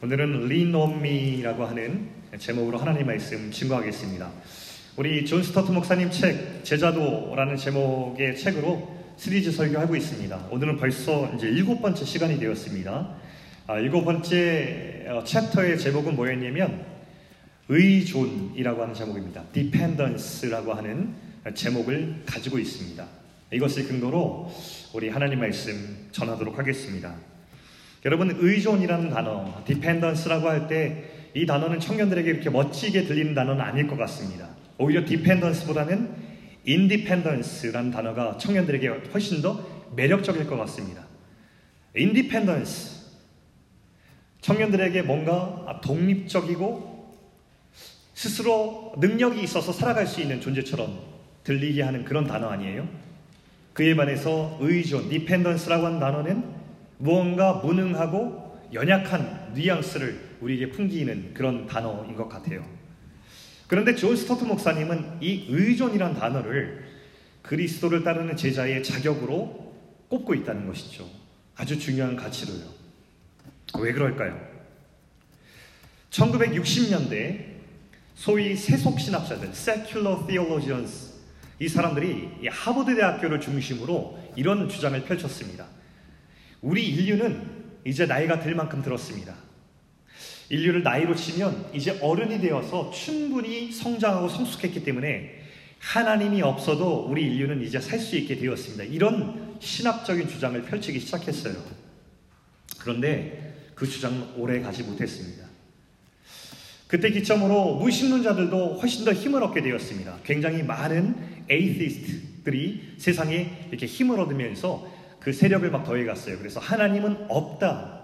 오늘은 Me라고 하는 제목으로 하나님 말씀 증거하겠습니다. 우리 존 스토트 목사님 책 제자도라는 제목의 책으로 시리즈 설교하고 있습니다. 오늘은 벌써 이제 일곱 번째 시간이 되었습니다. 아, 일곱 번째 어, 챕터의 제목은 뭐였냐면 의존이라고 하는 제목입니다. Dependence라고 하는 제목을 가지고 있습니다. 이것을 근거로 우리 하나님 말씀 전하도록 하겠습니다. 여러분 의존이라는 단어, dependence라고 할 때 이 단어는 청년들에게 이렇게 멋지게 들리는 단어는 아닐 것 같습니다. 오히려 dependence보다는 independence라는 단어가 청년들에게 훨씬 더 매력적일 것 같습니다. independence 청년들에게 뭔가 독립적이고 스스로 능력이 있어서 살아갈 수 있는 존재처럼 들리게 하는 그런 단어 아니에요? 그에 반해서 의존, dependence라고 하는 단어는 무언가 무능하고 연약한 뉘앙스를 우리에게 풍기는 그런 단어인 것 같아요. 그런데 존 스토트 목사님은 이 의존이란 단어를 그리스도를 따르는 제자의 자격으로 꼽고 있다는 것이죠. 아주 중요한 가치로요. 왜 그럴까요? 1960년대 소위 세속 신학자들, secular theologians 이 사람들이 하버드 대학교를 중심으로 이런 주장을 펼쳤습니다. 우리 인류는 이제 나이가 들 만큼 들었습니다. 인류를 나이로 치면 이제 어른이 되어서 충분히 성장하고 성숙했기 때문에 하나님이 없어도 우리 인류는 이제 살 수 있게 되었습니다. 이런 신학적인 주장을 펼치기 시작했어요. 그런데 그 주장은 오래 가지 못했습니다. 그때 기점으로 무신론자들도 훨씬 더 힘을 얻게 되었습니다. 굉장히 많은 에이티스트들이 세상에 이렇게 힘을 얻으면서 그 세력을 막 더해갔어요. 그래서 하나님은 없다.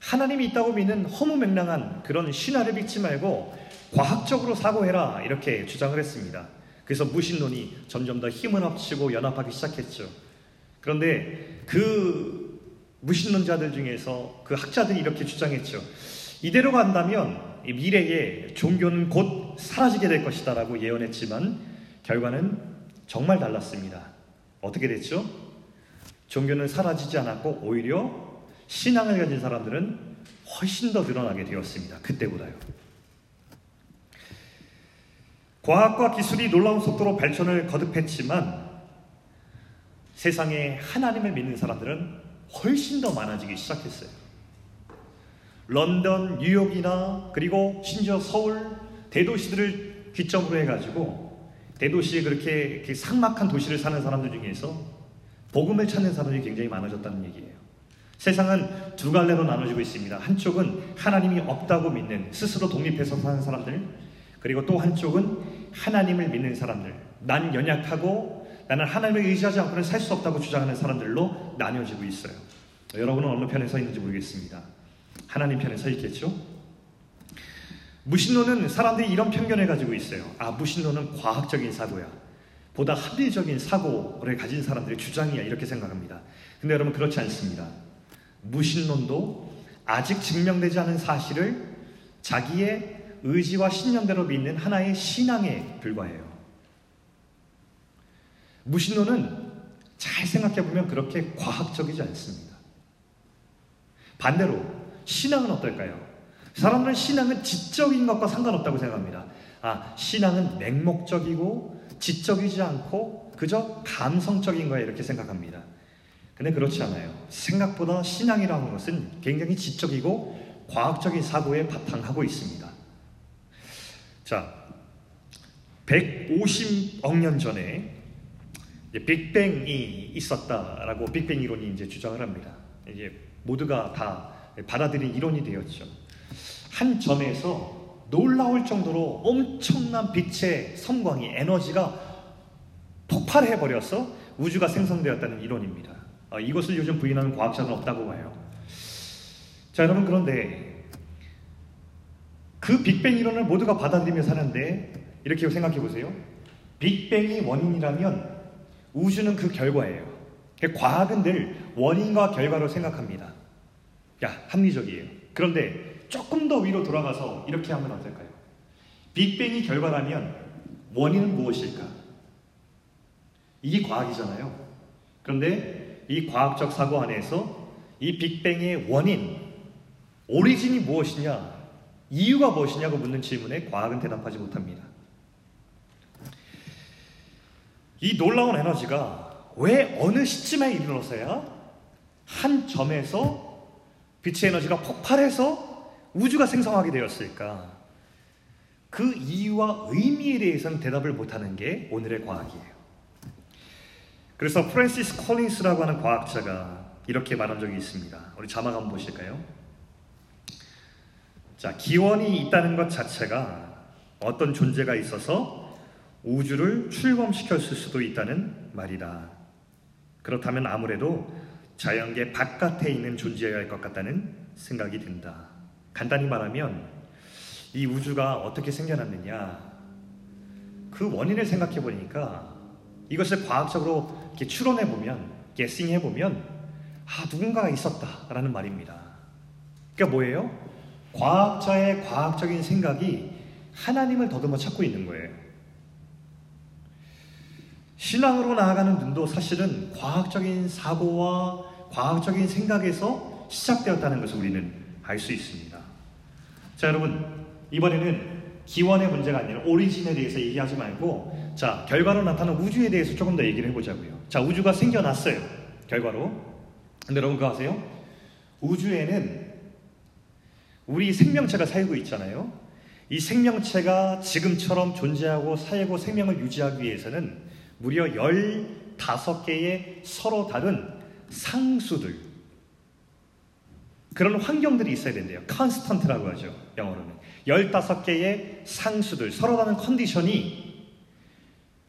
하나님이 있다고 믿는 허무맹랑한 그런 신화를 믿지 말고 과학적으로 사고해라. 이렇게 주장을 했습니다. 그래서 무신론이 점점 더 힘을 합치고 연합하기 시작했죠. 그런데 그 무신론자들 중에서 그 학자들이 이렇게 주장했죠. 이대로 간다면 미래에 종교는 곧 사라지게 될 것이다라고 예언했지만 결과는 정말 달랐습니다. 어떻게 됐죠? 종교는 사라지지 않았고 오히려 신앙을 가진 사람들은 훨씬 더 늘어나게 되었습니다. 그때보다요. 과학과 기술이 놀라운 속도로 발전을 거듭했지만 세상에 하나님을 믿는 사람들은 훨씬 더 많아지기 시작했어요. 런던, 뉴욕이나 그리고 심지어 서울 대도시들을 기점으로 해가지고 대도시에 그렇게 상막한 도시를 사는 사람들 중에서 복음을 찾는 사람들이 굉장히 많아졌다는 얘기예요. 세상은 두 갈래로 나눠지고 있습니다. 한쪽은 하나님이 없다고 믿는 스스로 독립해서 사는 사람들, 그리고 또 한쪽은 하나님을 믿는 사람들. 난 연약하고 나는 하나님을 의지하지 않고는 살 수 없다고 주장하는 사람들로 나뉘어지고 있어요. 여러분은 어느 편에 서 있는지 모르겠습니다. 하나님 편에 서 있겠죠? 무신론은 사람들이 이런 편견을 가지고 있어요. 아, 무신론은 과학적인 사고야. 보다 합리적인 사고를 가진 사람들의 주장이야 이렇게 생각합니다. 근데 여러분 그렇지 않습니다. 무신론도 아직 증명되지 않은 사실을 자기의 의지와 신념대로 믿는 하나의 신앙에 불과해요. 무신론은 잘 생각해 보면 그렇게 과학적이지 않습니다. 반대로 신앙은 어떨까요? 사람들은 신앙은 지적인 것과 상관없다고 생각합니다. 아, 신앙은 맹목적이고 지적이지 않고 그저 감성적인 거야 이렇게 생각합니다. 근데 그렇지 않아요. 생각보다 신앙이라는 것은 굉장히 지적이고 과학적인 사고에 바탕하고 있습니다. 자, 150억 년 전에 빅뱅이 있었다라고 빅뱅 이론이 이제 주장을 합니다. 이제 모두가 다 받아들인 이론이 되었죠. 한 점에서 놀라울 정도로 엄청난 빛의 섬광이 에너지가 폭발해 버려서 우주가 생성되었다는 이론입니다. 어, 이것을 요즘 부인하는 과학자는 없다고 봐요. 자, 여러분 그런데 그 빅뱅 이론을 모두가 받아들이며 사는데 이렇게 생각해 보세요. 빅뱅이 원인이라면 우주는 그 결과예요. 과학은 늘 원인과 결과로 생각합니다. 야, 합리적이에요. 그런데 조금 더 위로 돌아가서 이렇게 하면 어떨까요? 빅뱅이 결과라면 원인은 무엇일까? 이게 과학이잖아요. 그런데 이 과학적 사고 안에서 이 빅뱅의 원인, 오리진이 무엇이냐, 이유가 무엇이냐고 묻는 질문에 과학은 대답하지 못합니다. 이 놀라운 에너지가 왜 어느 시점에 이르러서야 한 점에서 빛의 에너지가 폭발해서 우주가 생성하게 되었을까? 그 이유와 의미에 대해서는 대답을 못하는 게 오늘의 과학이에요. 그래서 프랜시스 콜린스라고 하는 과학자가 이렇게 말한 적이 있습니다. 우리 자막 한번 보실까요? 자, 기원이 있다는 것 자체가 어떤 존재가 있어서 우주를 출범시켰을 수도 있다는 말이다. 그렇다면 아무래도 자연계 바깥에 있는 할것 같다는 생각이 든다. 간단히 말하면 이 우주가 어떻게 생겨났느냐 그 원인을 생각해 보니까 이것을 과학적으로 이렇게 추론해 보면 게싱해 보면 아 누군가가 있었다라는 말입니다. 그러니까 뭐예요? 과학자의 과학적인 생각이 하나님을 더듬어 찾고 있는 거예요. 신앙으로 나아가는 눈도 사실은 과학적인 사고와 과학적인 생각에서 시작되었다는 것을 우리는 알 수 있습니다. 자, 여러분, 이번에는 기원의 문제가 아니라 오리진에 대해서 얘기하지 말고, 자, 결과로 나타난 우주에 대해서 조금 더 얘기를 해보자고요. 자, 우주가 생겨났어요. 결과로. 근데 여러분 그거 아세요? 우주에는 우리 생명체가 살고 있잖아요. 이 생명체가 지금처럼 존재하고 살고 생명을 유지하기 위해서는 무려 15개의 서로 다른 상수들, 그런 환경들이 있어야 된대요. constant라고 하죠. 영어로는. 15개의 상수들, 서로 다른 컨디션이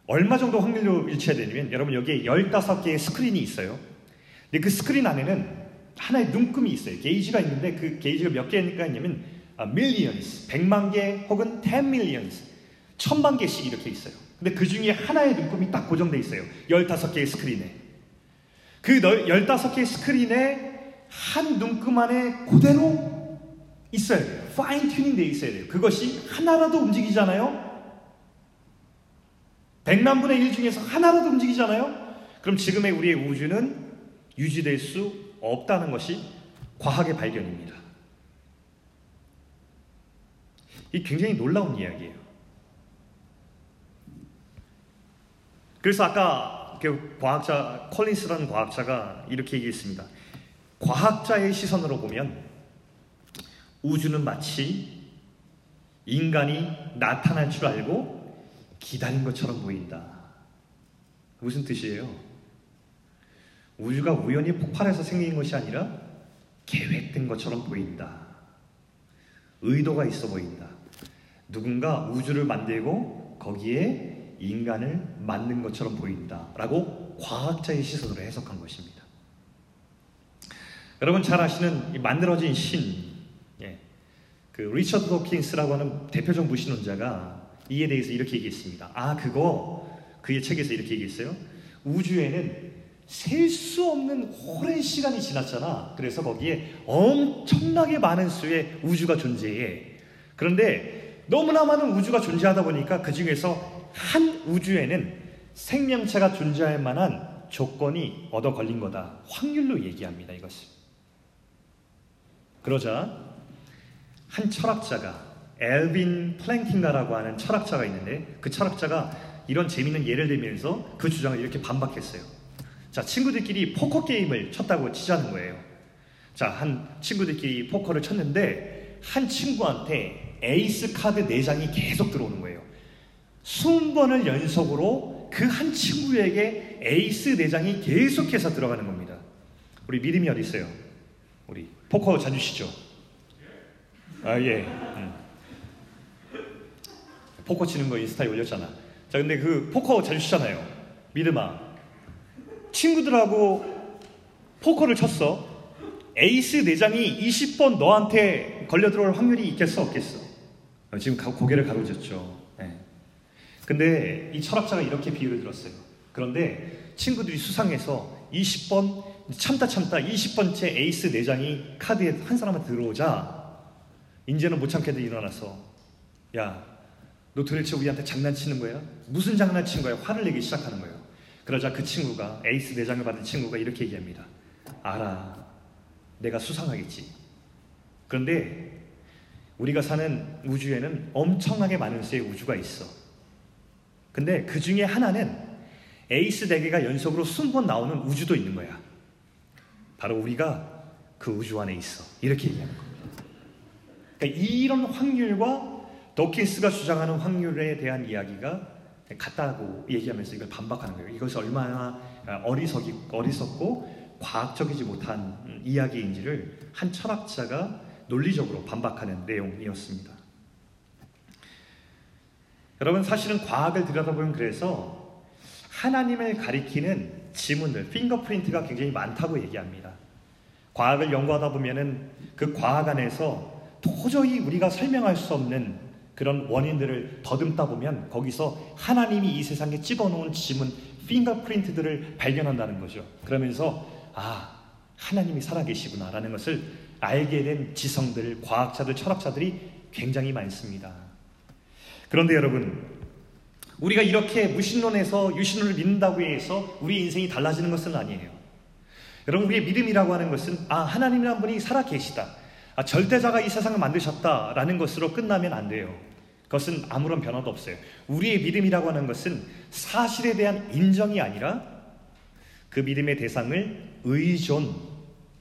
얼마 정도 확률로 일치해야 되냐면 여러분 여기에 15개의 스크린이 있어요. 근데 그 스크린 안에는 하나의 눈금이 있어요. 게이지가 있는데 그 게이지가 몇 개가 있냐면 아, millions, 100만 개 혹은 10 millions, 천만 개씩 이렇게 있어요. 근데 그 중에 하나의 눈금이 딱 고정돼 있어요. 15개의 스크린에. 그 15개의 스크린에 한 눈금 안에 그대로 있어야 돼요. fine tuning 돼 있어야 돼요. 그것이 하나라도 움직이잖아요. 100만 분의 1 중에서 하나라도 움직이잖아요. 그럼 지금의 우리의 우주는 유지될 수 없다는 것이 과학의 발견입니다. 이 굉장히 놀라운 이야기예요. 그래서 아까 그 과학자 콜린스라는 과학자가 이렇게 얘기했습니다. 과학자의 시선으로 보면 우주는 마치 인간이 나타날 줄 알고 기다린 것처럼 보인다. 무슨 뜻이에요? 우주가 우연히 폭발해서 생긴 것이 아니라 계획된 것처럼 보인다. 의도가 있어 보인다. 누군가 우주를 만들고 거기에 인간을 만든 것처럼 보인다. 라고 과학자의 시선으로 해석한 것입니다. 여러분 잘 아시는 만들어진 신, 예. 그 리처드 도킨스라고 하는 대표적 무신론자가 이에 대해서 이렇게 얘기했습니다. 아, 그거 그의 책에서 이렇게 얘기했어요. 우주에는 셀 수 없는 오랜 시간이 지났잖아. 그래서 거기에 엄청나게 많은 수의 우주가 존재해. 그런데 너무나 많은 우주가 존재하다 보니까 그 중에서 한 우주에는 생명체가 존재할 만한 조건이 얻어 걸린 거다. 확률로 얘기합니다, 이것을. 그러자 한 철학자가 앨빈 플랜팅가라고 하는 철학자가 있는데 그 철학자가 이런 재미있는 예를 들면서 그 주장을 이렇게 반박했어요. 자, 친구들끼리 포커 게임을 쳤다고 치자는 거예요. 자, 한 친구들끼리 포커를 쳤는데 한 친구한테 에이스 카드 4장이 계속 들어오는 거예요. 20번을 연속으로 그 한 친구에게 에이스 4장이 계속해서 들어가는 겁니다. 우리 믿음이 어디 있어요? 우리 포커 자주 치죠? 아, 예. 음. 포커 치는 거 인스타에 올렸잖아. 자, 근데 그 포커 자주 치잖아요. 믿음아. 친구들하고 포커를 쳤어. 에이스 4장이 20번 너한테 걸려 들어올 확률이 있겠어, 없겠어? 어, 지금 고개를 가로졌죠. 네. 근데 이 철학자가 이렇게 비유를 들었어요. 그런데 친구들이 수상해서 20번 참다 참다 20번째 에이스 4장이 카드에 한 사람한테 들어오자 이제는 못 참게 일어나서 야, 너 도대체 우리한테 장난치는 거야? 무슨 장난치는 거야? 화를 내기 시작하는 거예요. 그러자 그 친구가 에이스 4장을 받은 친구가 이렇게 얘기합니다. 알아. 내가 수상하겠지. 그런데 우리가 사는 우주에는 엄청나게 많은 수의 우주가 있어. 근데 그 중에 하나는 에이스 4개가 연속으로 20번 나오는 우주도 있는 거야. 바로 우리가 그 우주 안에 있어. 이렇게 얘기하는 겁니다. 그러니까 이런 확률과 도킨스가 주장하는 확률에 대한 이야기가 같다고 얘기하면서 이걸 반박하는 거예요. 이것이 얼마나 어리석이, 어리석고 과학적이지 못한 이야기인지를 한 철학자가 논리적으로 반박하는 내용이었습니다. 여러분 사실은 과학을 들여다보면 그래서 하나님을 가리키는 지문들, 핑거프린트가 굉장히 많다고 얘기합니다. 과학을 연구하다 보면은 그 과학 안에서 도저히 우리가 설명할 수 없는 그런 원인들을 더듬다 보면 거기서 하나님이 이 세상에 찍어놓은 지문, 핑거프린트들을 발견한다는 거죠. 그러면서 아 하나님이 살아계시구나라는 것을 알게 된 지성들, 과학자들, 철학자들이 굉장히 많습니다. 그런데 여러분, 우리가 이렇게 무신론에서 유신론을 믿는다고 해서 우리 인생이 달라지는 것은 아니에요. 여러분, 우리의 믿음이라고 하는 것은 아 하나님이란 분이 살아 계시다. 아, 절대자가 이 세상을 만드셨다라는 것으로 끝나면 안 돼요. 그것은 아무런 변화도 없어요. 우리의 믿음이라고 하는 것은 사실에 대한 인정이 아니라 그 믿음의 대상을 의존,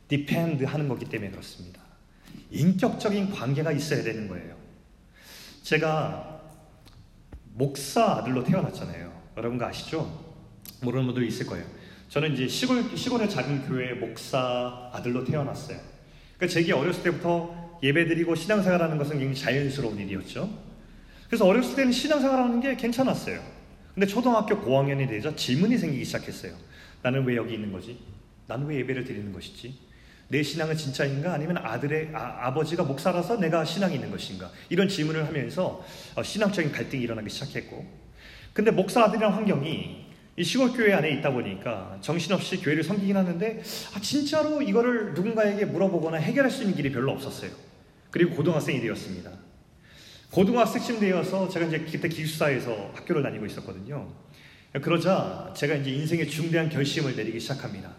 depend 하는 거기 때문에 그렇습니다. 인격적인 관계가 있어야 되는 거예요. 제가 목사 아들로 태어났잖아요. 여러분 아시죠? 모르는 분들 있을 거예요. 저는 이제 시골, 시골의 작은 교회 목사 아들로 태어났어요. 그러니까 제게 어렸을 때부터 예배드리고 신앙생활하는 것은 굉장히 자연스러운 일이었죠. 그래서 어렸을 때는 신앙생활하는 게 괜찮았어요. 근데 초등학교 고학년이 되자 질문이 생기기 시작했어요. 나는 왜 여기 있는 거지? 나는 왜 예배를 드리는 것이지? 내 신앙은 진짜인가? 아니면 아들의 아, 버지가 목사라서 내가 신앙이 있는 것인가? 이런 질문을 하면서 어, 신앙적인 갈등이 일어나기 시작했고, 근데 목사 아들이란 환경이 이 시골 교회 안에 있다 보니까 정신없이 교회를 섬기긴 하는데 아, 진짜로 이거를 누군가에게 물어보거나 해결할 수 있는 길이 별로 없었어요. 그리고 고등학생이 되었습니다. 고등학생쯤 되어서 제가 이제 그때 기숙사에서 학교를 다니고 있었거든요. 그러자 제가 이제 인생의 중대한 결심을 내리기 시작합니다.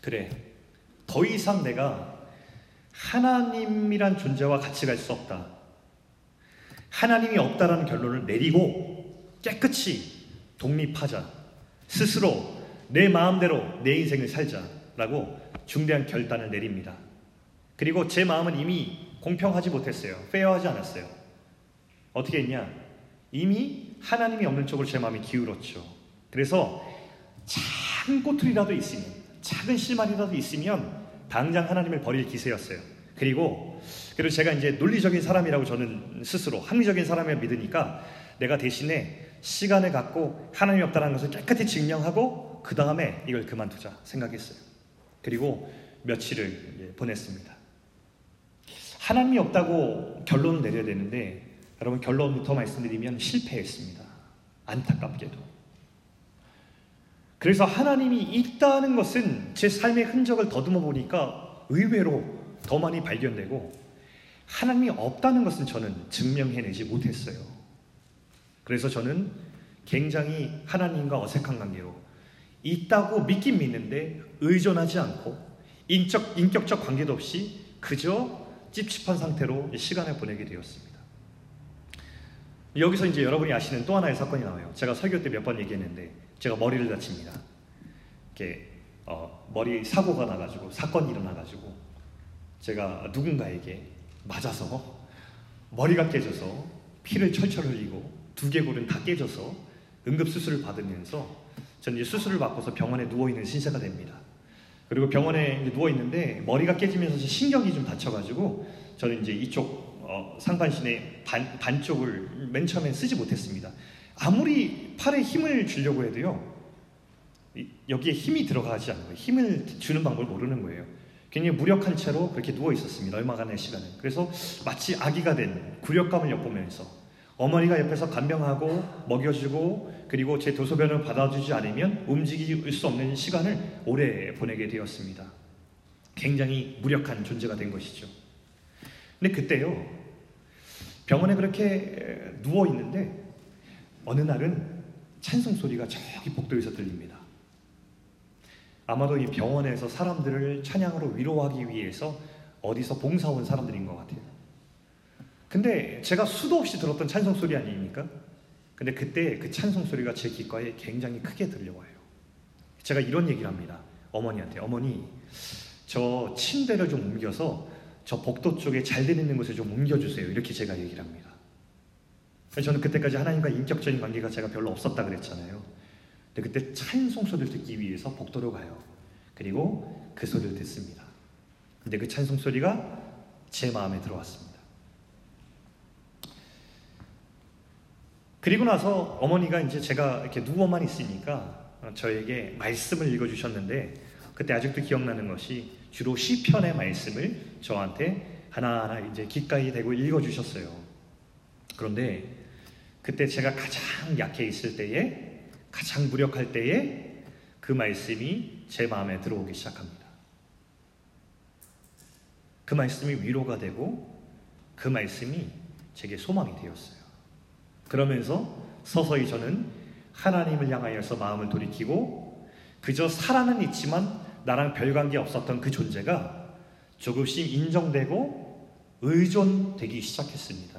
그래, 더 이상 내가 하나님이란 존재와 같이 갈 수 없다. 하나님이 없다라는 결론을 내리고 깨끗이 독립하자. 스스로 내 마음대로 내 인생을 살자라고 중대한 결단을 내립니다. 그리고 제 마음은 이미 공평하지 못했어요. 페어하지 않았어요. 어떻게 했냐? 이미 하나님이 없는 쪽으로 제 마음이 기울었죠. 그래서 작은 꼬투리라도 있으면, 작은 실마리라도 있으면 당장 하나님을 버릴 기세였어요. 그리고 그리고 제가 이제 논리적인 사람이라고 저는 스스로 합리적인 사람을 믿으니까 내가 대신에 시간을 갖고 하나님이 없다는 것을 깨끗이 증명하고 그 다음에 이걸 그만두자 생각했어요. 그리고 며칠을 보냈습니다. 하나님이 없다고 결론을 내려야 되는데 여러분 결론부터 말씀드리면 실패했습니다. 안타깝게도. 그래서 하나님이 있다는 것은 제 삶의 흔적을 더듬어 보니까 의외로 더 많이 발견되고 하나님이 없다는 것은 저는 증명해내지 못했어요. 그래서 저는 굉장히 하나님과 어색한 관계로 있다고 믿긴 믿는데 의존하지 않고 인적, 인격적 관계도 없이 그저 찝찝한 상태로 시간을 보내게 되었습니다. 여기서 이제 여러분이 아시는 또 하나의 사건이 나와요. 제가 설교 때 몇 번 얘기했는데 제가 머리를 다칩니다. 이렇게 어, 머리 사고가 나가지고 사건이 일어나가지고 제가 누군가에게 맞아서 머리가 깨져서 피를 철철 흘리고 두개골은 다 깨져서 응급 수술을 받으면서 저는 이제 수술을 받고서 병원에 누워 있는 신세가 됩니다. 그리고 병원에 누워 있는데 머리가 깨지면서 신경이 좀 다쳐가지고 저는 이제 이쪽 어, 상반신의 반, 반쪽을 맨 처음엔 쓰지 못했습니다. 아무리 팔에 힘을 주려고 해도요, 여기에 힘이 들어가지 거예요. 힘을 주는 방법을 모르는 거예요. 굉장히 무력한 채로 그렇게 누워 있었습니다. 얼마간의 시간을. 그래서 마치 아기가 된 굴욕감을 엿보면서 어머니가 옆에서 간병하고 먹여주고 그리고 제 도소변을 받아주지 않으면 움직일 수 없는 시간을 오래 보내게 되었습니다. 굉장히 무력한 존재가 된 것이죠. 근데 그때요, 병원에 그렇게 누워 있는데 어느 날은 찬송 소리가 저기 복도에서 들립니다. 아마도 이 병원에서 사람들을 찬양으로 위로하기 위해서 어디서 봉사 온 사람들인 것 같아요. 근데 제가 수도 없이 들었던 찬송 소리 아닙니까? 근데 그때 그 찬송 소리가 제 귓가에 굉장히 크게 들려와요. 제가 이런 얘기를 합니다. 어머니한테 어머니 저 침대를 좀 옮겨서 저 복도 쪽에 잘 되는 곳에 좀 옮겨주세요. 이렇게 제가 얘기를 합니다. 저는 그때까지 하나님과 인격적인 관계가 제가 별로 없었다 그랬잖아요. 근데 그때 찬송 소리를 듣기 위해서 복도로 가요. 그리고 그 소리를 듣습니다. 근데 그 찬송 소리가 제 마음에 들어왔습니다. 그리고 나서 어머니가 이제 제가 이렇게 누워만 있으니까 저에게 말씀을 읽어주셨는데 그때 아직도 기억나는 것이 주로 시편의 말씀을 저한테 하나하나 이제 귓가에 대고 읽어주셨어요. 그런데 그때 제가 가장 약해 있을 때에 가장 무력할 때에 그 말씀이 제 마음에 들어오기 시작합니다. 그 말씀이 위로가 되고 그 말씀이 제게 소망이 되었어요. 그러면서 서서히 저는 하나님을 향하여서 마음을 돌이키고 그저 살아는 있지만 나랑 별 관계 없었던 그 존재가 조금씩 인정되고 의존되기 시작했습니다.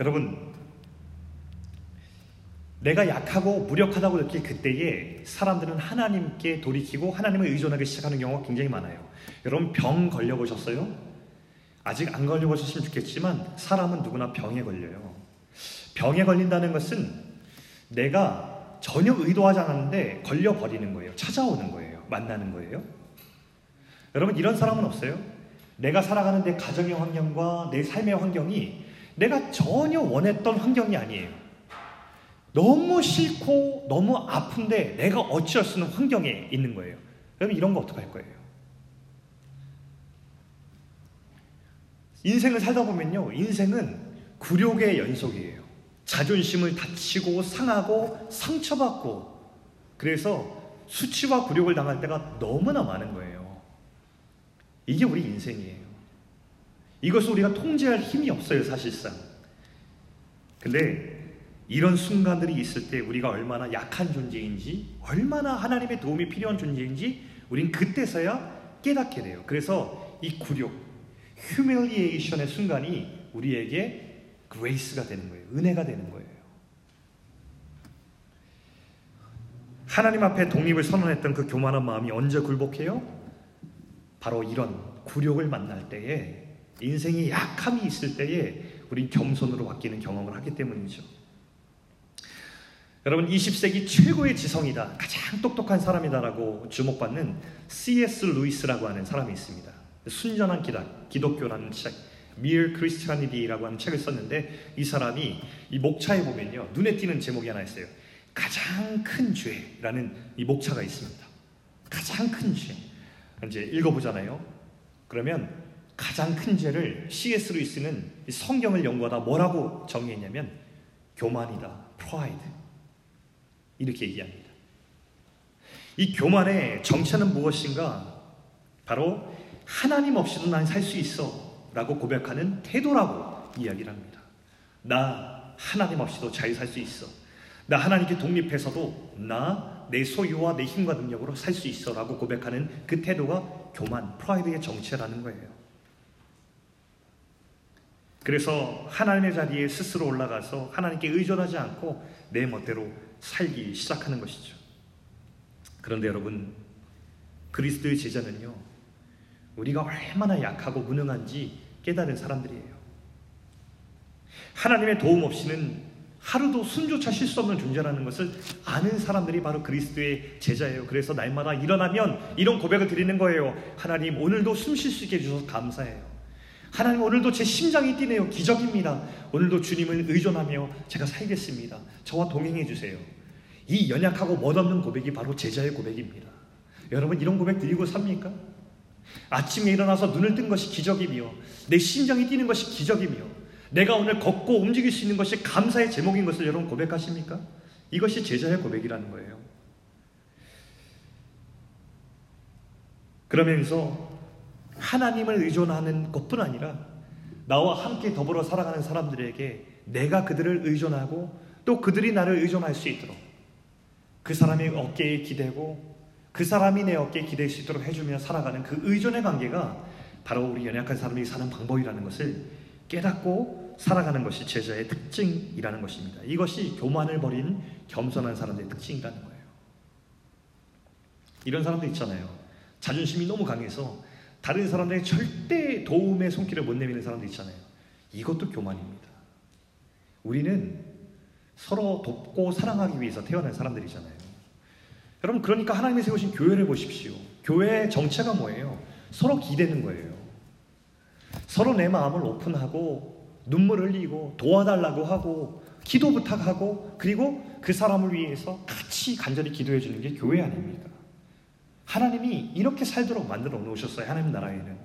여러분, 내가 약하고 무력하다고 느낄 그때에 사람들은 하나님께 돌이키고 하나님을 의존하기 시작하는 경우가 굉장히 많아요. 여러분, 병 걸려보셨어요? 아직 안 걸려보셨으면 좋겠지만 사람은 누구나 병에 걸려요. 병에 걸린다는 것은 내가 전혀 의도하지 않았는데 걸려버리는 거예요. 찾아오는 거예요. 만나는 거예요. 여러분, 이런 사람은 없어요? 내가 살아가는 내 가정의 환경과 내 삶의 환경이 내가 전혀 원했던 환경이 아니에요. 너무 싫고 너무 아픈데 내가 어찌할 수 없는 환경에 있는 거예요. 여러분, 이런 거 어떡할 거예요? 인생을 살다 보면요. 인생은 굴욕의 연속이에요. 자존심을 다치고 상하고 상처받고 그래서 수치와 굴욕을 당할 때가 너무나 많은 거예요. 이게 우리 인생이에요. 이것을 우리가 통제할 힘이 없어요, 사실상. 근데 이런 순간들이 있을 때 우리가 얼마나 약한 존재인지, 얼마나 하나님의 도움이 필요한 존재인지 우린 그때서야 깨닫게 돼요. 그래서 이 굴욕, humiliation의 순간이 우리에게 grace가 되는 거예요. 은혜가 되는 거예요. 하나님 앞에 독립을 선언했던 그 교만한 마음이 언제 굴복해요? 바로 이런 굴욕을 만날 때에 인생의 약함이 있을 때에 우린 겸손으로 바뀌는 경험을 하기 때문이죠. 여러분 20세기 최고의 지성이다. 가장 똑똑한 사람이다라고 주목받는 C.S. 루이스라고 하는 사람이 있습니다. 순전한 기다, 기독교라는 책, Mere Christianity라고 하는 책을 썼는데 이 사람이 이 목차에 보면요 눈에 띄는 제목이 하나 있어요. 가장 큰 죄라는 이 목차가 있습니다. 가장 큰 죄. 이제 읽어보잖아요. 그러면 가장 큰 죄를 C.S. 루이스는 성경을 연구하다 뭐라고 정의했냐면 교만이다, pride 이렇게 얘기합니다. 이 교만의 정체는 무엇인가? 바로 하나님 없이도 난 살 수 있어 라고 고백하는 태도라고 이야기를 합니다. 나 하나님 없이도 잘 살 수 있어. 나 하나님께 독립해서도 나 내 소유와 내 힘과 능력으로 살 수 있어 라고 고백하는 그 태도가 교만, 프라이드의 정체라는 거예요. 그래서 하나님의 자리에 스스로 올라가서 하나님께 의존하지 않고 내 멋대로 살기 시작하는 것이죠. 그런데 여러분, 그리스도의 제자는요, 우리가 얼마나 약하고 무능한지 깨달은 사람들이에요. 하나님의 도움 없이는 하루도 숨조차 쉴 수 없는 존재라는 것을 아는 사람들이 바로 그리스도의 제자예요. 그래서 날마다 일어나면 이런 고백을 드리는 거예요. 하나님, 오늘도 숨 쉴 수 있게 해주셔서 감사해요. 하나님, 오늘도 제 심장이 뛰네요. 기적입니다. 오늘도 주님을 의존하며 제가 살겠습니다. 저와 동행해 주세요. 이 연약하고 멋없는 고백이 바로 제자의 고백입니다. 여러분, 이런 고백 드리고 삽니까? 아침에 일어나서 눈을 뜬 것이 기적이며 내 심장이 뛰는 것이 기적이며 내가 오늘 걷고 움직일 수 있는 것이 감사의 제목인 것을 여러분 고백하십니까? 이것이 제자의 고백이라는 거예요. 그러면서 하나님을 의존하는 것뿐 아니라 나와 함께 더불어 살아가는 사람들에게 내가 그들을 의존하고 또 그들이 나를 의존할 수 있도록 그 사람의 어깨에 기대고 그 사람이 내 어깨에 기댈 수 있도록 해주며 살아가는 그 의존의 관계가 바로 우리 연약한 사람이 사는 방법이라는 것을 깨닫고 살아가는 것이 제자의 특징이라는 것입니다. 이것이 교만을 버린 겸손한 사람들의 특징이라는 거예요. 이런 사람들 있잖아요. 자존심이 너무 강해서 다른 사람들에게 절대 도움의 손길을 못 내미는 사람들 있잖아요. 이것도 교만입니다. 우리는 서로 돕고 사랑하기 위해서 태어난 사람들이잖아요. 여러분, 그러니까 하나님이 세우신 교회를 보십시오. 교회의 정체가 뭐예요? 서로 기대는 거예요. 서로 내 마음을 오픈하고 눈물 흘리고 도와달라고 하고 기도 부탁하고 그리고 그 사람을 위해서 같이 간절히 기도해 주는 게 교회 아닙니까? 하나님이 이렇게 살도록 만들어 놓으셨어요. 하나님 나라에는.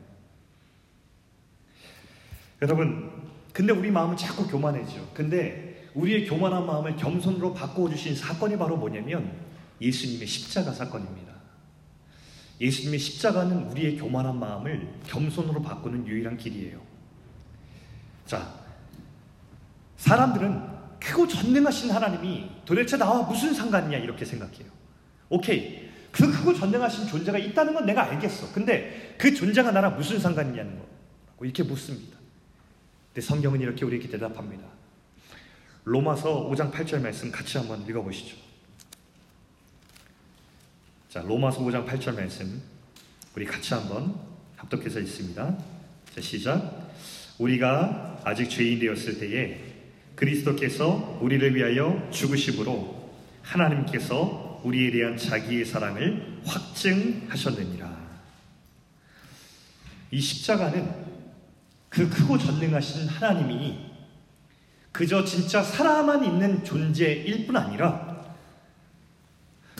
여러분, 근데 우리 마음은 자꾸 교만해져. 근데 우리의 교만한 마음을 겸손으로 바꿔주신 사건이 바로 뭐냐면 예수님의 십자가 사건입니다. 예수님의 십자가는 우리의 교만한 마음을 겸손으로 바꾸는 유일한 길이에요. 자, 사람들은 크고 전능하신 하나님이 도대체 나와 무슨 상관이냐 이렇게 생각해요. 오케이. 그 크고 전능하신 존재가 있다는 건 내가 알겠어. 근데 그 존재가 나랑 무슨 상관이냐는 거. 이렇게 묻습니다. 근데 성경은 이렇게 우리에게 대답합니다. 로마서 5장 8절 말씀 같이 한번 읽어보시죠. 자, 로마서 5장 8절 말씀 우리 같이 한번 합독해서 읽습니다. 자, 시작. 우리가 아직 죄인 되었을 때에 그리스도께서 우리를 위하여 죽으심으로 하나님께서 우리에 대한 자기의 사랑을 확증하셨느니라. 이 십자가는 그 크고 전능하신 하나님이 그저 진짜 살아만 있는 존재일 뿐 아니라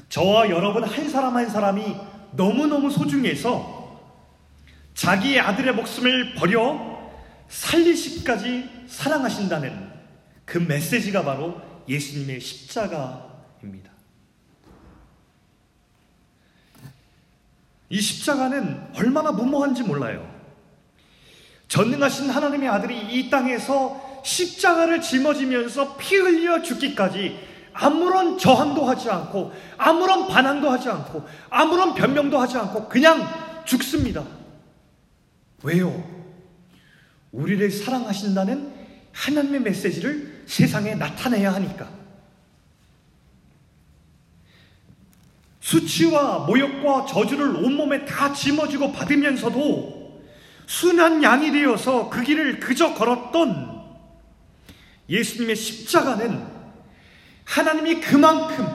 저와 여러분 한 사람 한 사람이 너무너무 소중해서 자기의 아들의 목숨을 버려 살리시까지 사랑하신다는 그 메시지가 바로 예수님의 십자가입니다. 이 십자가는 얼마나 무모한지 몰라요. 전능하신 하나님의 아들이 이 땅에서 십자가를 짊어지면서 피 흘려 죽기까지 아무런 저항도 하지 않고 아무런 반항도 하지 않고 아무런 변명도 하지 않고 그냥 죽습니다. 왜요? 우리를 사랑하신다는 하나님의 메시지를 세상에 나타내야 하니까. 수치와 모욕과 저주를 온몸에 다 짊어지고 받으면서도 순한 양이 되어서 그 길을 그저 걸었던 예수님의 십자가는 하나님이 그만큼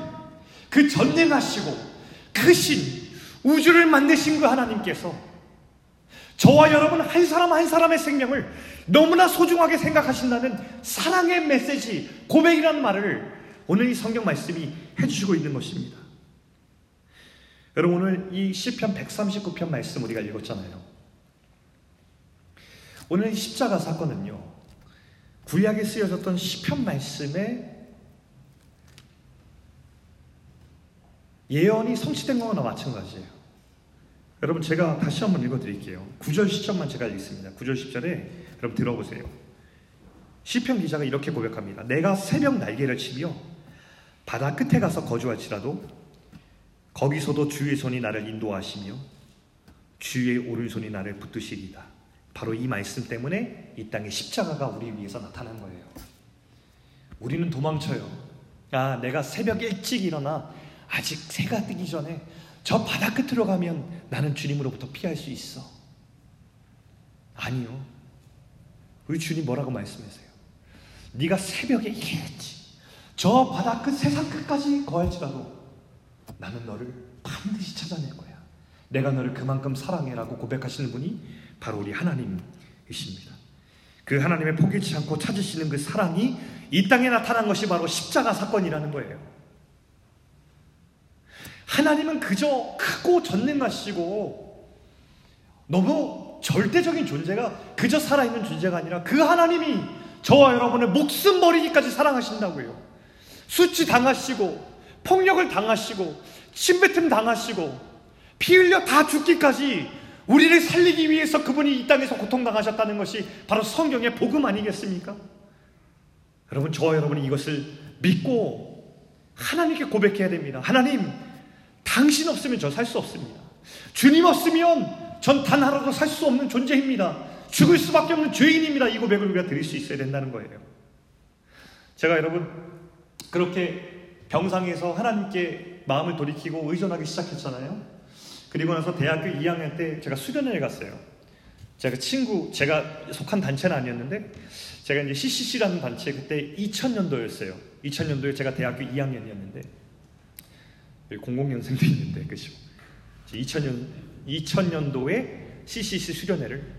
그 전능하시고 크신 우주를 만드신 그 하나님께서 저와 여러분 한 사람 한 사람의 생명을 너무나 소중하게 생각하신다는 사랑의 메시지, 고백이라는 말을 오늘 이 성경 말씀이 해주시고 있는 것입니다. 여러분 오늘 이 시편 139편 말씀 우리가 읽었잖아요. 오늘 이 십자가 사건은요. 구약에 쓰여졌던 시편 말씀의 예언이 성취된 거나 마찬가지예요. 여러분 제가 다시 한번 읽어드릴게요. 9절 10절만 제가 읽습니다. 9절 10절에 여러분 들어보세요. 시편 기자가 이렇게 고백합니다. 내가 새벽 날개를 치며 바다 끝에 가서 거주할지라도 거기서도 주의 손이 나를 인도하시며 주의 오른손이 나를 붙드시리다. 바로 이 말씀 때문에 이 땅에 십자가가 우리 위해서 나타난 거예요. 우리는 도망쳐요. 아, 내가 새벽 일찍 일어나 아직 새가 뜨기 전에 저 바다 끝으로 가면 나는 주님으로부터 피할 수 있어. 아니요. 우리 주님 뭐라고 말씀하세요? 네가 새벽에 일했지. 저 바다 끝 세상 끝까지 거할지라도 나는 너를 반드시 찾아낼 거야. 내가 너를 그만큼 사랑해라고 고백하시는 분이 바로 우리 하나님이십니다. 그 하나님의 포기치 않고 찾으시는 그 사랑이 이 땅에 나타난 것이 바로 십자가 사건이라는 거예요. 하나님은 그저 크고 전능하시고 너무 절대적인 존재가 그저 살아있는 존재가 아니라 그 하나님이 저와 여러분의 목숨 버리기까지 사랑하신다고요. 수치 당하시고 폭력을 당하시고 침뱉음 당하시고 피 흘려 다 죽기까지 우리를 살리기 위해서 그분이 이 땅에서 고통당하셨다는 것이 바로 성경의 복음 아니겠습니까? 여러분, 저와 여러분이 이것을 믿고 하나님께 고백해야 됩니다. 하나님, 당신 없으면 저 살 수 없습니다. 주님 없으면 전 단 하루도 살 수 없는 존재입니다. 죽을 수밖에 없는 죄인입니다. 이 고백을 우리가 드릴 수 있어야 된다는 거예요. 제가 여러분 그렇게 병상에서 하나님께 마음을 돌이키고 의존하기 시작했잖아요. 그리고 나서 대학교 2학년 때 제가 수련회에 갔어요. 제가 친구, 제가 속한 단체는 아니었는데, 제가 이제 CCC라는 단체 그때 2000년도였어요. 2000년도에 제가 대학교 2학년이었는데, 00년생도 있는데, 그죠? 2000년, 2000년도에 CCC 수련회를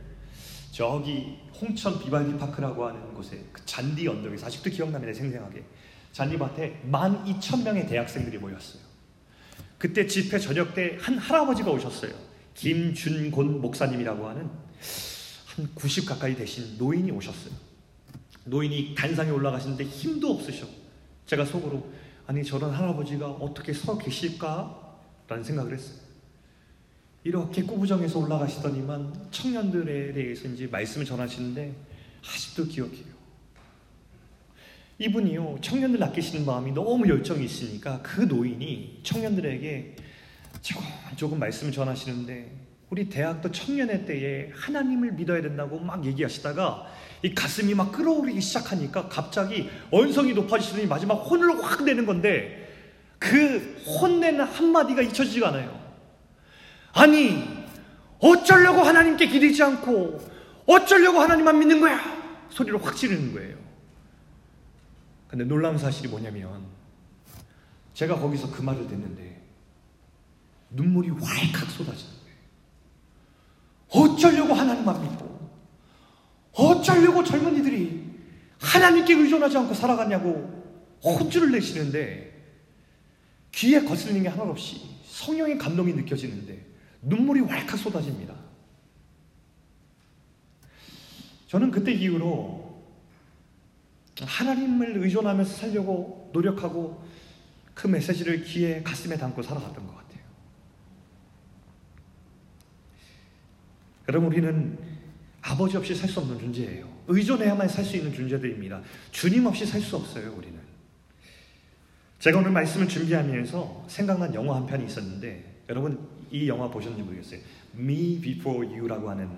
저기 홍천 비발디 파크라고 하는 곳에 그 잔디 언덕에서 아직도 기억납니다. 생생하게. 잔디밭에 12,000명의 대학생들이 모였어요. 그때 집회 저녁 때 한 할아버지가 오셨어요. 김준곤 목사님이라고 하는 한 90 가까이 되신 노인이 오셨어요. 노인이 단상에 올라가시는데 힘도 없으셔. 제가 속으로 아니 저런 할아버지가 어떻게 서 계실까? 라는 생각을 했어요. 이렇게 꾸부정해서 올라가시더니만 청년들에 대해서 이제 말씀을 전하시는데 아직도 기억해요. 이분이요 청년들 아끼시는 마음이 너무 열정이 있으니까 그 노인이 청년들에게 조금 조금 말씀을 전하시는데 우리 대학도 청년회 때에 하나님을 믿어야 된다고 막 얘기하시다가 이 가슴이 막 끓어오르기 시작하니까 갑자기 언성이 높아지시더니 마지막 혼을 확 내는 건데 그 혼내는 한마디가 잊혀지지가 않아요. 아니, 어쩌려고 하나님께 기대지 않고 어쩌려고 하나님만 믿는 거야? 소리를 확 지르는 거예요. 근데 놀라운 사실이 뭐냐면 제가 거기서 그 말을 듣는데 눈물이 왈칵 쏟아지는 어쩌려고 하나님만 믿고 어쩌려고 젊은이들이 하나님께 의존하지 않고 살아가냐고 혼쭐을 내시는데 귀에 거슬리는 게 하나 없이 성령의 감동이 느껴지는데 눈물이 왈칵 쏟아집니다. 저는 그때 이후로 하나님을 의존하면서 살려고 노력하고 그 메시지를 귀에 가슴에 담고 살아갔던 것 같아요. 여러분 우리는 아버지 없이 살 수 없는 존재예요. 의존해야만 살 수 있는 존재들입니다. 주님 없이 살 수 없어요, 우리는. 제가 오늘 말씀을 준비하면서 생각난 영화 한 편이 있었는데 여러분 이 영화 보셨는지 모르겠어요. Me Before You라고 하는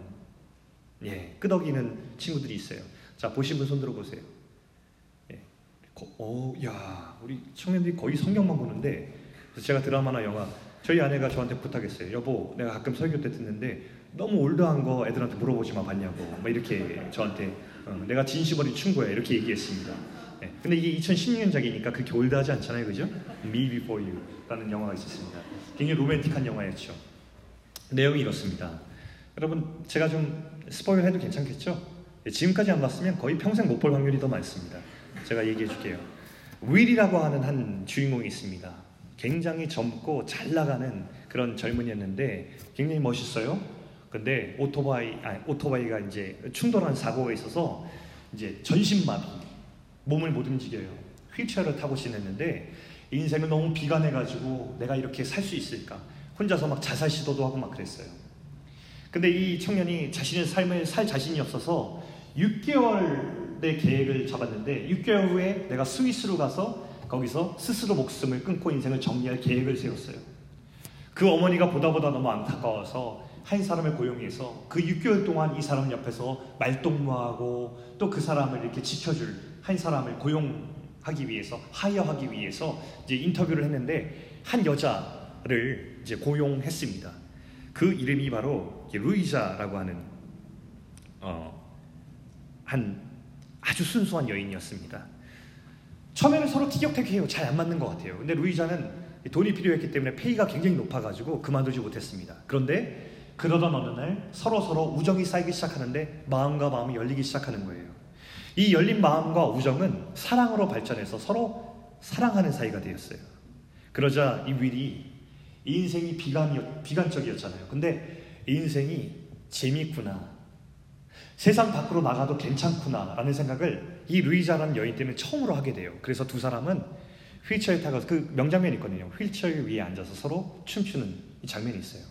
예, 끄덕이는 친구들이 있어요. 자, 보신 분 손 들어 보세요. 예. 어, 야, 우리 청년들이 거의 성경만 보는데 제가 드라마나 영화 저희 아내가 저한테 부탁했어요. 여보, 내가 가끔 설교 때 듣는데 너무 올드한 거 애들한테 물어보지만 봤냐고 막 이렇게 저한테 어, 내가 진심어리 충고야 이렇게 얘기했습니다. 네. 근데 이게 2016년작이니까 그렇게 올드하지 않잖아요, 그죠? Me Before You라는 영화가 있었습니다. 굉장히 로맨틱한 영화였죠. 내용이 이렇습니다. 여러분 제가 좀 스포일 해도 괜찮겠죠? 네, 지금까지 안 봤으면 거의 평생 못 볼 확률이 더 많습니다. 제가 얘기해 줄게요. 윌이라고 하는 한 주인공이 있습니다. 굉장히 젊고 잘 나가는 그런 젊은이였는데 굉장히 멋있어요. 근데 오토바이 아니 오토바이가 이제 충돌한 사고가 있어서 이제 전신마비 몸을 못 움직여요. 휠체어를 타고 지냈는데 인생을 너무 비관해가지고 내가 이렇게 살 수 있을까? 혼자서 막 자살 시도도 하고 막 그랬어요. 근데 이 청년이 자신의 삶을 살 자신이 없어서 6개월 의 계획을 잡았는데 6개월 후에 내가 스위스로 가서 거기서 스스로 목숨을 끊고 인생을 정리할 계획을 세웠어요. 그 어머니가 보다 보다 너무 안타까워서 한 사람을 고용해서 그 6개월 동안 이 사람 옆에서 말동무하고 또 그 사람을 이렇게 지켜줄 한 사람을 고용하기 위해서 하여하기 위해서 이제 인터뷰를 했는데 한 여자를 이제 고용했습니다. 그 이름이 바로 루이자라고 하는 어, 한 아주 순수한 여인이었습니다. 처음에는 서로 티격태격해요. 잘 안 맞는 것 같아요. 근데 루이자는 돈이 필요했기 때문에 페이가 굉장히 높아가지고 그만두지 못했습니다. 그런데 그러던 어느 날 서로 서로 우정이 쌓이기 시작하는데 마음과 마음이 열리기 시작하는 거예요. 이 열린 마음과 우정은 사랑으로 발전해서 서로 사랑하는 사이가 되었어요. 그러자 이 윌이 인생이 비관이었, 비관적이었잖아요. 근데 인생이 재밌구나. 세상 밖으로 나가도 괜찮구나. 라는 생각을 이 루이자라는 여인 때문에 처음으로 하게 돼요. 그래서 두 사람은 휠체어에 타고 그 명장면이 있거든요. 휠체어 위에 앉아서 서로 춤추는 이 장면이 있어요.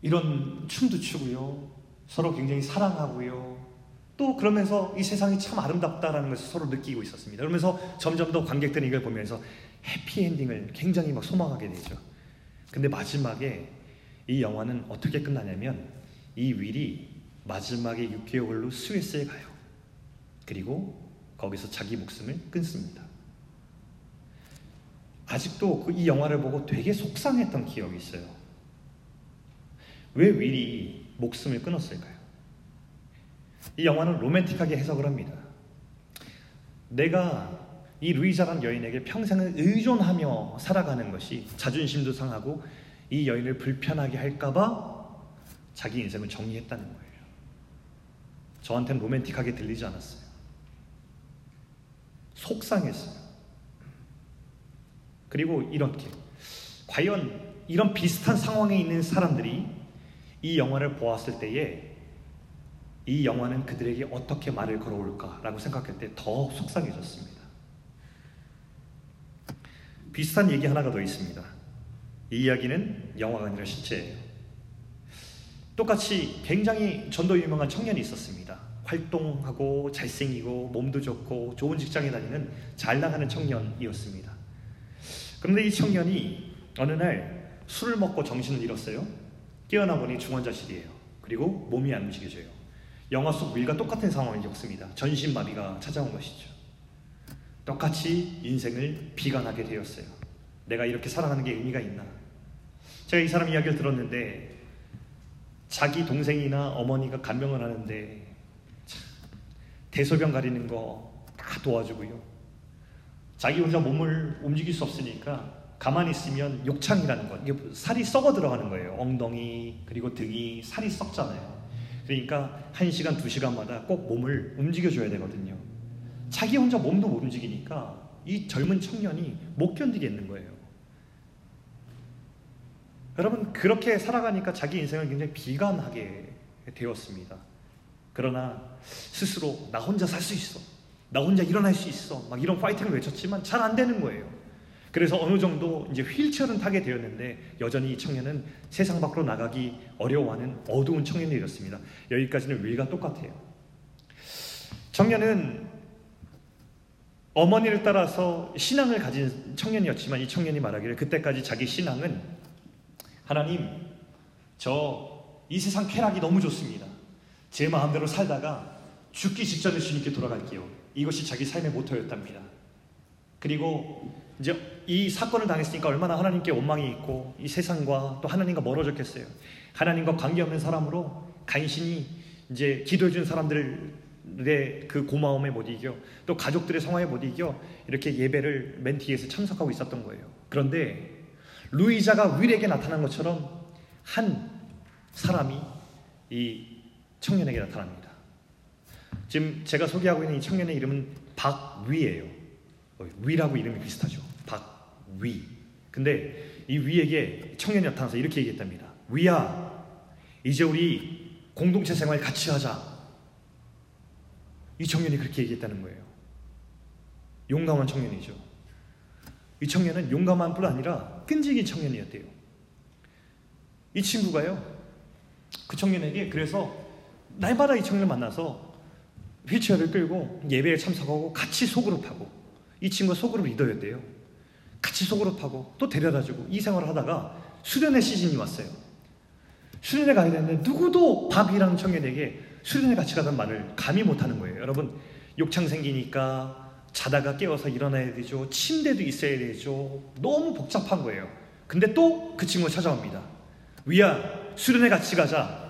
이런 춤도 추고요. 서로 굉장히 사랑하고요. 또 그러면서 이 세상이 참 아름답다라는 것을 서로 느끼고 있었습니다. 그러면서 점점 더 관객들이 이걸 보면서 해피엔딩을 굉장히 막 소망하게 되죠. 근데 마지막에 이 영화는 어떻게 끝나냐면 이 윌이 마지막에 6개월로 스위스에 가요. 그리고 거기서 자기 목숨을 끊습니다. 아직도 그 이 영화를 보고 되게 속상했던 기억이 있어요. 왜 윌이 목숨을 끊었을까요? 이 영화는 로맨틱하게 해석을 합니다. 내가 이 루이자란 여인에게 평생을 의존하며 살아가는 것이 자존심도 상하고 이 여인을 불편하게 할까봐 자기 인생을 정리했다는 거예요. 저한테는 로맨틱하게 들리지 않았어요. 속상했어요. 그리고 이렇게 과연 이런 비슷한 상황에 있는 사람들이 이 영화를 보았을 때에 이 영화는 그들에게 어떻게 말을 걸어올까라고 생각할 때 더 속상해졌습니다. 비슷한 얘기 하나가 더 있습니다. 이 이야기는 영화가 아니라 실제예요. 똑같이 굉장히 전도 유명한 청년이 있었습니다. 활동하고 잘생기고 몸도 좋고 좋은 직장에 다니는 잘 나가는 청년이었습니다. 그런데 이 청년이 어느 날 술을 먹고 정신을 잃었어요. 깨어나 보니 중환자실이에요. 그리고 몸이 안 움직여져요. 영화 속 윌과 똑같은 상황을 겪습니다. 전신마비가 찾아온 것이죠. 똑같이 인생을 비관하게 되었어요. 내가 이렇게 살아가는 게 의미가 있나? 제가 이 사람 이야기를 들었는데 자기 동생이나 어머니가 간병을 하는데 대소변 가리는 거 다 도와주고요. 자기 혼자 몸을 움직일 수 없으니까 가만히 있으면 욕창이라는 것, 이게 살이 썩어 들어가는 거예요. 엉덩이 그리고 등이 살이 썩잖아요. 그러니까 1시간, 2시간마다 꼭 몸을 움직여줘야 되거든요. 자기 혼자 몸도 못 움직이니까 이 젊은 청년이 못 견디겠는 거예요. 여러분, 그렇게 살아가니까 자기 인생을 굉장히 비관하게 되었습니다. 그러나 스스로 나 혼자 살 수 있어. 나 혼자 일어날 수 있어. 막 이런 파이팅을 외쳤지만 잘 안 되는 거예요. 그래서 어느 정도 이제 휠체어는 타게 되었는데 여전히 이 청년은 세상 밖으로 나가기 어려워하는 어두운 청년이 되었습니다. 여기까지는 윌과 똑같아요. 청년은 어머니를 따라서 신앙을 가진 청년이었지만 이 청년이 말하기를 그때까지 자기 신앙은 하나님 저 이 세상 쾌락이 너무 좋습니다. 제 마음대로 살다가 죽기 직전에 주님께 돌아갈게요. 이것이 자기 삶의 모토였답니다. 그리고 이제 이 사건을 당했으니까 얼마나 하나님께 원망이 있고 이 세상과 또 하나님과 멀어졌겠어요. 하나님과 관계없는 사람으로 간신히 이제 기도해 준 사람들의 그 고마움에 못 이겨 또 가족들의 성화에 못 이겨 이렇게 예배를 멘티에서 참석하고 있었던 거예요. 그런데 루이자가 윌에게 나타난 것처럼 한 사람이 이 청년에게 나타납니다. 지금 제가 소개하고 있는 이 청년의 이름은 박위예요. 어, 위라고 이름이 비슷하죠. 박위. 근데 이 위에게 청년이 나타나서 이렇게 얘기했답니다. 위야, 이제 우리 공동체 생활 같이 하자. 이 청년이 그렇게 얘기했다는 거예요. 용감한 청년이죠. 이 청년은 용감한 뿐 아니라 끈질긴 청년이었대요. 이 친구가요. 그 청년에게 그래서 날마다 이 청년을 만나서 휠체어를 끌고 예배에 참석하고 같이 소그룹하고 이 친구가 소그룹 리더였대요. 같이 소그룹하고 또 데려다주고 이 생활을 하다가 수련회 시즌이 왔어요. 수련회 가야 되는데 누구도 밥이라는 청년에게 수련회 같이 가던 말을 감히 못하는 거예요. 여러분 욕창 생기니까 자다가 깨워서 일어나야 되죠. 침대도 있어야 되죠. 너무 복잡한 거예요. 근데 또 그 친구가 찾아옵니다. 위야 수련회 같이 가자.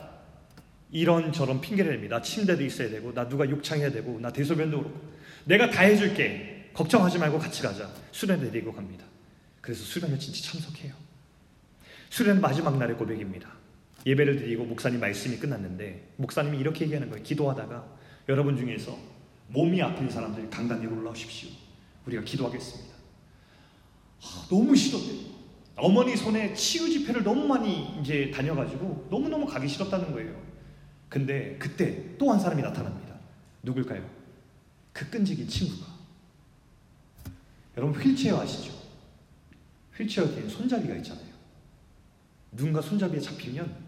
이런저런 핑계를 냅니다. 나 침대도 있어야 되고, 나 누가 욕창해야 되고, 나 대소변도 그렇고. 내가 다 해줄게. 걱정하지 말고 같이 가자. 수련회 데리고 갑니다. 그래서 수련회 진짜 참석해요. 수련 마지막 날의 고백입니다. 예배를 드리고 목사님 말씀이 끝났는데, 목사님이 이렇게 얘기하는 거예요. 기도하다가 여러분 중에서 몸이 아픈 사람들 강단 위로 올라오십시오. 우리가 기도하겠습니다. 아, 너무 싫었대요. 어머니 손에 치유 집회를 너무 많이 이제 다녀가지고 너무너무 가기 싫었다는 거예요. 근데 그때 또 한 사람이 나타납니다. 누굴까요? 그 끈질긴 친구가. 여러분 휠체어 아시죠? 휠체어 뒤에 손잡이가 있잖아요. 누군가 손잡이에 잡히면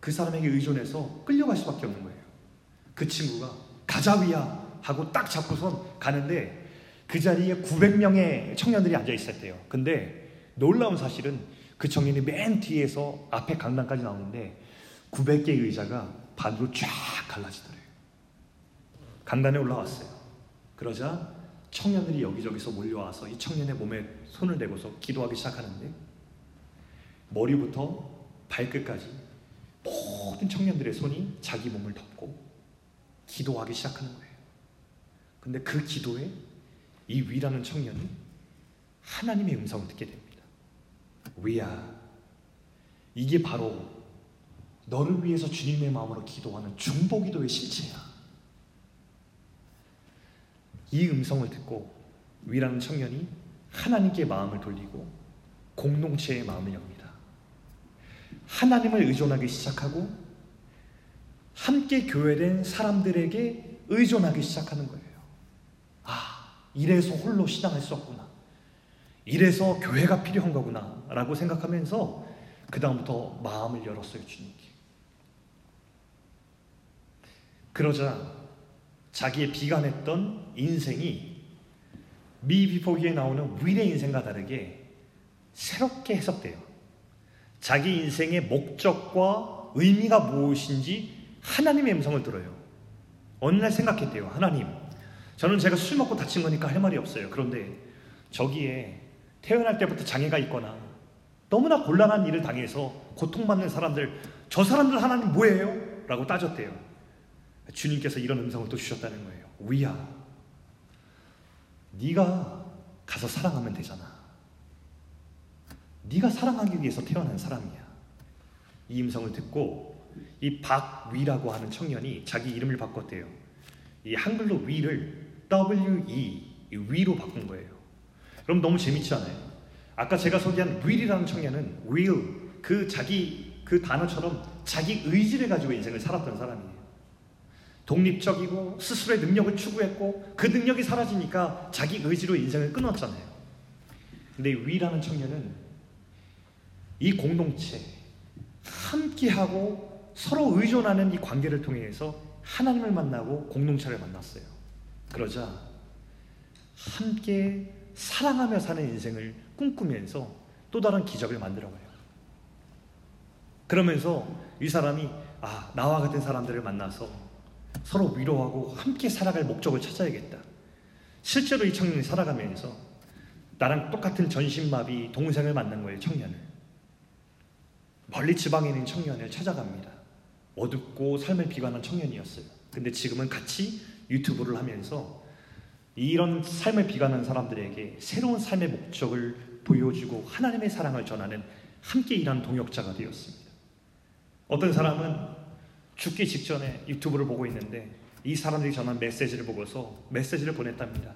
그 사람에게 의존해서 끌려갈 수밖에 없는 거예요. 그 친구가 가자위야 하고 딱 잡고선 가는데 그 자리에 900명의 청년들이 앉아 있었대요. 근데 놀라운 사실은 그 청년이 맨 뒤에서 앞에 강당까지 나오는데 900개의 의자가 반으로 쫙 갈라지더래요. 강단에 올라왔어요. 그러자 청년들이 여기저기서 몰려와서 이 청년의 몸에 손을 대고서 기도하기 시작하는데 머리부터 발끝까지 모든 청년들의 손이 자기 몸을 덮고 기도하기 시작하는 거예요. 근데 그 기도에 이 위라는 청년이 하나님의 음성을 듣게 됩니다. 위야, 이게 바로 너를 위해서 주님의 마음으로 기도하는 중보기도의 실체야. 이 음성을 듣고 위라는 청년이 하나님께 마음을 돌리고 공동체의 마음을 엽니다. 하나님을 의존하기 시작하고 함께 교회된 사람들에게 의존하기 시작하는 거예요. 아, 이래서 홀로 신앙할 수 없구나. 이래서 교회가 필요한 거구나. 라고 생각하면서 그다음부터 마음을 열었어요, 주님께. 그러자 자기의 비관했던 인생이 미비포기에 나오는 위의 인생과 다르게 새롭게 해석돼요. 자기 인생의 목적과 의미가 무엇인지 하나님의 음성을 들어요. 어느 날 생각했대요. 하나님, 저는 제가 술 먹고 다친 거니까 할 말이 없어요. 그런데 저기에 태어날 때부터 장애가 있거나 너무나 곤란한 일을 당해서 고통받는 사람들, 저 사람들 하나님 뭐예요? 라고 따졌대요. 주님께서 이런 음성을 또 주셨다는 거예요. 위야, 네가 가서 사랑하면 되잖아. 네가 사랑하기 위해서 태어난 사람이야. 이 음성을 듣고 이 박위라고 하는 청년이 자기 이름을 바꿨대요. 이 한글로 위를 W-E 위로 바꾼 거예요. 그럼 너무 재밌지 않아요? 아까 제가 소개한 will이라는 청년은 will 그 자기 그 단어처럼 자기 의지를 가지고 인생을 살았던 사람이에요. 독립적이고 스스로의 능력을 추구했고 그 능력이 사라지니까 자기 의지로 인생을 끊었잖아요. 근데 위라는 청년은 이 공동체 함께하고 서로 의존하는 이 관계를 통해서 하나님을 만나고 공동체를 만났어요. 그러자 함께 사랑하며 사는 인생을 꿈꾸면서 또 다른 기적을 만들어가요. 그러면서 이 사람이 아 나와 같은 사람들을 만나서 서로 위로하고 함께 살아갈 목적을 찾아야겠다. 실제로 이 청년이 살아가면서 나랑 똑같은 전신마비 동생을 만난 거예요, 청년을. 멀리 지방에 있는 청년을 찾아갑니다. 어둡고 삶을 비관한 청년이었어요. 근데 지금은 같이 유튜브를 하면서 이런 삶을 비관한 사람들에게 새로운 삶의 목적을 보여주고 하나님의 사랑을 전하는 함께 일하는 동역자가 되었습니다. 어떤 사람은 죽기 직전에 유튜브를 보고 있는데 이 사람들이 전한 메시지를 보고서 메시지를 보냈답니다.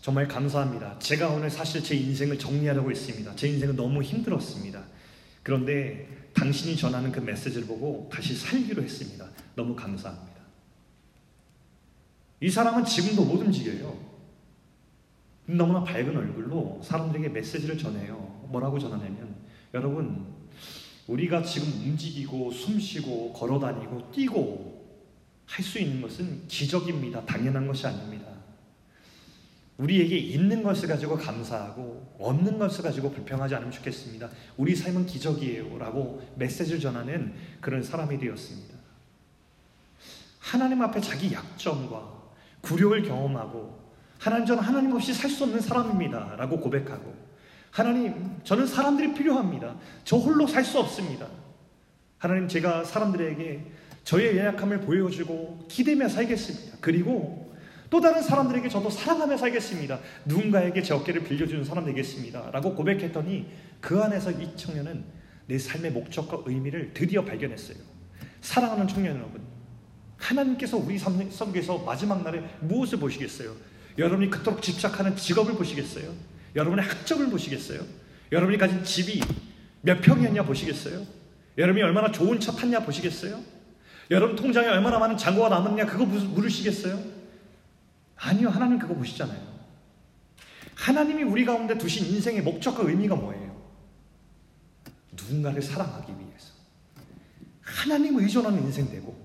정말 감사합니다. 제가 오늘 사실 제 인생을 정리하려고 했습니다. 제 인생은 너무 힘들었습니다. 그런데 당신이 전하는 그 메시지를 보고 다시 살기로 했습니다. 너무 감사합니다. 이 사람은 지금도 못 움직여요. 너무나 밝은 얼굴로 사람들에게 메시지를 전해요. 뭐라고 전하냐면, 여러분, 우리가 지금 움직이고 숨 쉬고 걸어 다니고 뛰고 할 수 있는 것은 기적입니다. 당연한 것이 아닙니다. 우리에게 있는 것을 가지고 감사하고 없는 것을 가지고 불평하지 않으면 좋겠습니다. 우리 삶은 기적이에요. 라고 메시지를 전하는 그런 사람이 되었습니다. 하나님 앞에 자기 약점과 굴욕을 경험하고 하나님 저는 하나님 없이 살 수 없는 사람입니다. 라고 고백하고 하나님 저는 사람들이 필요합니다. 저 홀로 살 수 없습니다. 하나님 제가 사람들에게 저의 연약함을 보여주고 기대며 살겠습니다. 그리고 또 다른 사람들에게 저도 사랑하며 살겠습니다. 누군가에게 제 어깨를 빌려주는 사람 되겠습니다. 라고 고백했더니 그 안에서 이 청년은 내 삶의 목적과 의미를 드디어 발견했어요. 사랑하는 청년 여러분, 하나님께서 우리 삶 속에서 마지막 날에 무엇을 보시겠어요? 여러분이 그토록 집착하는 직업을 보시겠어요? 여러분의 학점을 보시겠어요? 여러분이 가진 집이 몇 평이었냐 보시겠어요? 여러분이 얼마나 좋은 차 탔냐 보시겠어요? 여러분 통장에 얼마나 많은 잔고가 남았냐 그거 물으시겠어요? 아니요, 하나님 그거 보시잖아요. 하나님이 우리 가운데 두신 인생의 목적과 의미가 뭐예요? 누군가를 사랑하기 위해서. 하나님 의존하는 인생 되고,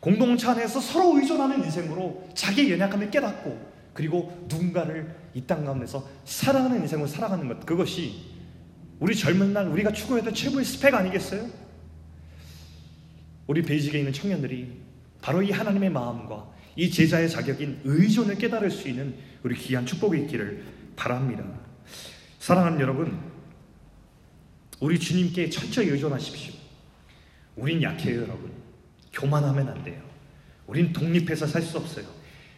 공동체 안에서 서로 의존하는 인생으로 자기의 연약함을 깨닫고, 그리고 누군가를 이 땅 가운데서 사랑하는 인생을 살아가는 것 그것이 우리 젊은 날 우리가 추구했던 최고의 스펙 아니겠어요? 우리 베이직에 있는 청년들이 바로 이 하나님의 마음과 이 제자의 자격인 의존을 깨달을 수 있는 우리 귀한 축복이 있기를 바랍니다. 사랑하는 여러분, 우리 주님께 철저히 의존하십시오. 우린 약해요, 여러분. 교만하면 안 돼요. 우린 독립해서 살 수 없어요.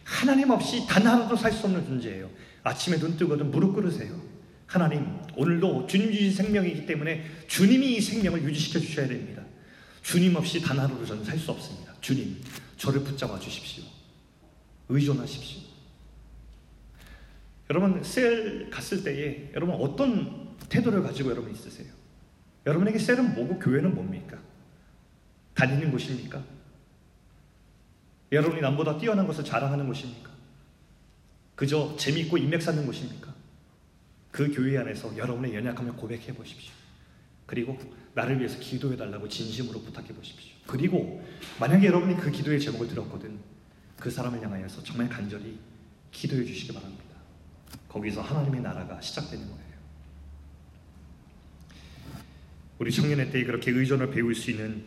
하나님 없이 단 하나도 살 수 없는 존재예요. 아침에 눈 뜨거든 무릎 꿇으세요. 하나님, 오늘도 주님 주신 생명이기 때문에 주님이 이 생명을 유지시켜 주셔야 됩니다. 주님 없이 단 하루도 저는 살 수 없습니다. 주님, 저를 붙잡아 주십시오. 의존하십시오. 여러분, 셀 갔을 때에 여러분 어떤 태도를 가지고 여러분 있으세요? 여러분에게 셀은 뭐고 교회는 뭡니까? 다니는 곳입니까? 여러분이 남보다 뛰어난 것을 자랑하는 곳입니까? 그저 재미있고 인맥 쌓는 곳입니까? 그 교회 안에서 여러분의 연약함을 고백해 보십시오. 그리고 나를 위해서 기도해 달라고 진심으로 부탁해 보십시오. 그리고 만약에 여러분이 그 기도의 제목을 들었거든 그 사람을 향하여서 정말 간절히 기도해 주시기 바랍니다. 거기서 하나님의 나라가 시작되는 거예요. 우리 청년의 때에 그렇게 의존을 배울 수 있는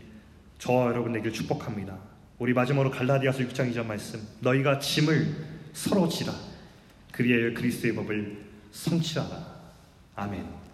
저와 여러분 되길 축복합니다. 우리 마지막으로 갈라디아서 6장 2절 말씀 너희가 짐을 서로 지라 그리하여 그리스도의 법을 성취하라. 아멘.